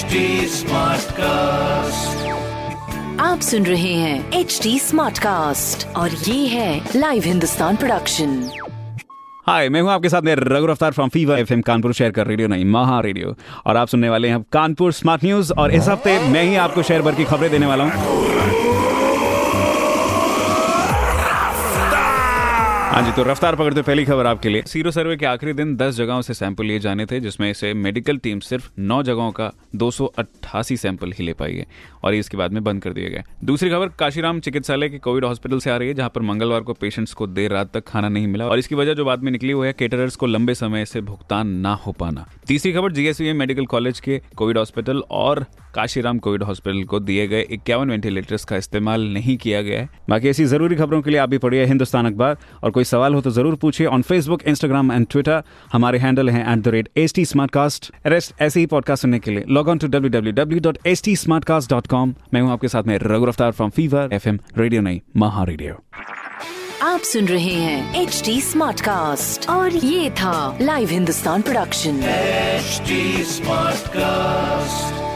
HD cast आप सुन रहे हैं एच डी स्मार्ट कास्ट और ये है लाइव हिंदुस्तान प्रोडक्शन हाय मैं हूँ आपके साथ में Raghu Raftaar from fever FM Kanpur share कर रेडियो नहीं महा रेडियो और आप सुनने वाले हैं कानपुर स्मार्ट न्यूज़ और इस हफ़्ते मैं ही आपको शेयर भर की खबरें देने वाला हूँ। हाँ जी तो रफ्तार पकड़ते पहली खबर आपके लिए। सीरो सर्वे के आखिरी दिन 10 जगहों से सैंपल लिए जाने थे, जिसमें से मेडिकल टीम सिर्फ़ 9 जगहों का दो सौ अट्ठासी सैंपल ही ले पाई है और इसके बाद में बंद कर दिए गए। दूसरी खबर, काशीराम चिकित्सालय के कोविड हॉस्पिटल से आ रही है, जहाँ पर मंगलवार को पेशेंट्स को देर रात तक खाना नहीं मिला और इसकी वजह जो बाद में निकली हुई है केटरर्स को लंबे समय से भुगतान ना हो पाना। तीसरी खबर जीएसवीएम मेडिकल कॉलेज के कोविड हॉस्पिटल और काशीराम कोविड हॉस्पिटल को दिए गए इक्यावन वेंटिलेटर्स का इस्तेमाल नहीं किया गया है। बाकी ऐसी ज़रूरी खबरों के लिए आप भी पढ़िए हिंदुस्तान अखबार। और कोई सवाल हो तो ज़रूर पूछिए on facebook instagram and twitter हमारे हैंडल है at the rate H T smart cast rest ऐसे ही पॉडकास्ट सुनने के लिए log on to W W W dot H T smart cast dot com मैं हूँ आपके साथ में Raghu Raftaar from fever F M radio नहीं महा रेडियो आप सुन रहे हैं एच डी स्मार्ट कास्ट और ये था live Hindustan production HD Smartcast.